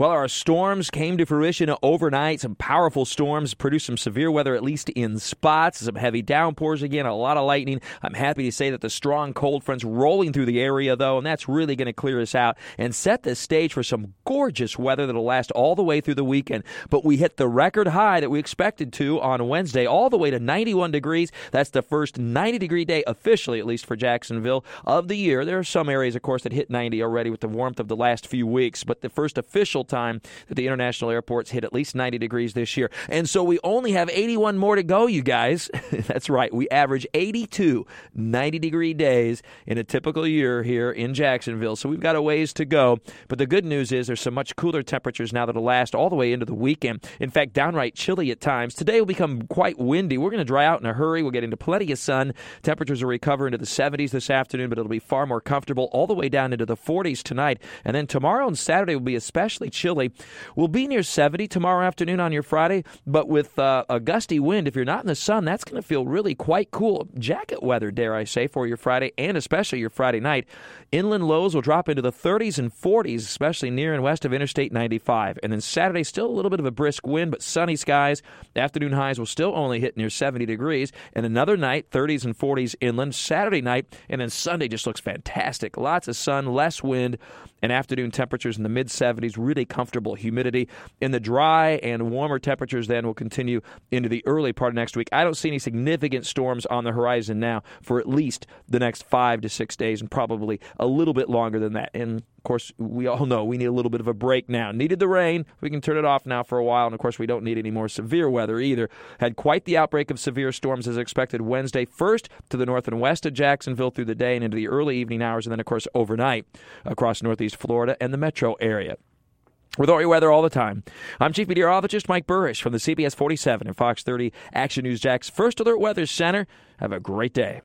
Well, our storms came to fruition overnight. Some powerful storms produced some severe weather, at least in spots. Some heavy downpours again, a lot of lightning. I'm happy to say that the strong cold front's rolling through the area, though, and that's really going to clear us out and set the stage for some gorgeous weather that'll last all the way through the weekend. But we hit the record high that we expected to on Wednesday, all the way to 91 degrees. That's the first 90 degree day, officially, at least for Jacksonville, of the year. There are some areas, of course, that hit 90 already with the warmth of the last few weeks, but the first official time that the international airports hit at least 90 degrees this year. And so we only have 81 more to go, you guys. That's right. We average 82 90 degree days in a typical year here in Jacksonville. So we've got a ways to go. But the good news is there's some much cooler temperatures now that'll last all the way into the weekend. In fact, downright chilly at times. Today will become quite windy. We're going to dry out in a hurry. We'll get into plenty of sun. Temperatures will recover into the 70s this afternoon, but it'll be far more comfortable all the way down into the 40s tonight. And then tomorrow and Saturday will be especially chilly. We'll be near 70 tomorrow afternoon on your Friday, but with uh, a gusty wind, if you're not in the sun, that's going to feel really quite cool. Jacket weather, dare I say, for your Friday and especially your Friday night. Inland lows will drop into the 30s and 40s, especially near and west of Interstate 95. And then Saturday, still a little bit of a brisk wind, but sunny skies. Afternoon highs will still only hit near 70 degrees. And another night, 30s and 40s inland. Saturday night, and then Sunday just looks fantastic. Lots of sun, less wind, and afternoon temperatures in the mid 70s, really comfortable humidity. In the dry and warmer temperatures, then will continue into the early part of next week. I don't see any significant storms on the horizon now for at least the next five to six days, and probably a little bit longer than that. And of course, we all know we need a little bit of a break now. Needed the rain. We can turn it off now for a while. And of course, we don't need any more severe weather either. Had quite the outbreak of severe storms as expected Wednesday, first to the north and west of Jacksonville through the day and into the early evening hours, and then, of course, overnight across northeast Florida and the metro area. With all your weather all the time, I'm Chief Meteorologist Mike Buresh from the CBS 47 and Fox 30 Action News Jax First Alert Weather Center. Have a great day.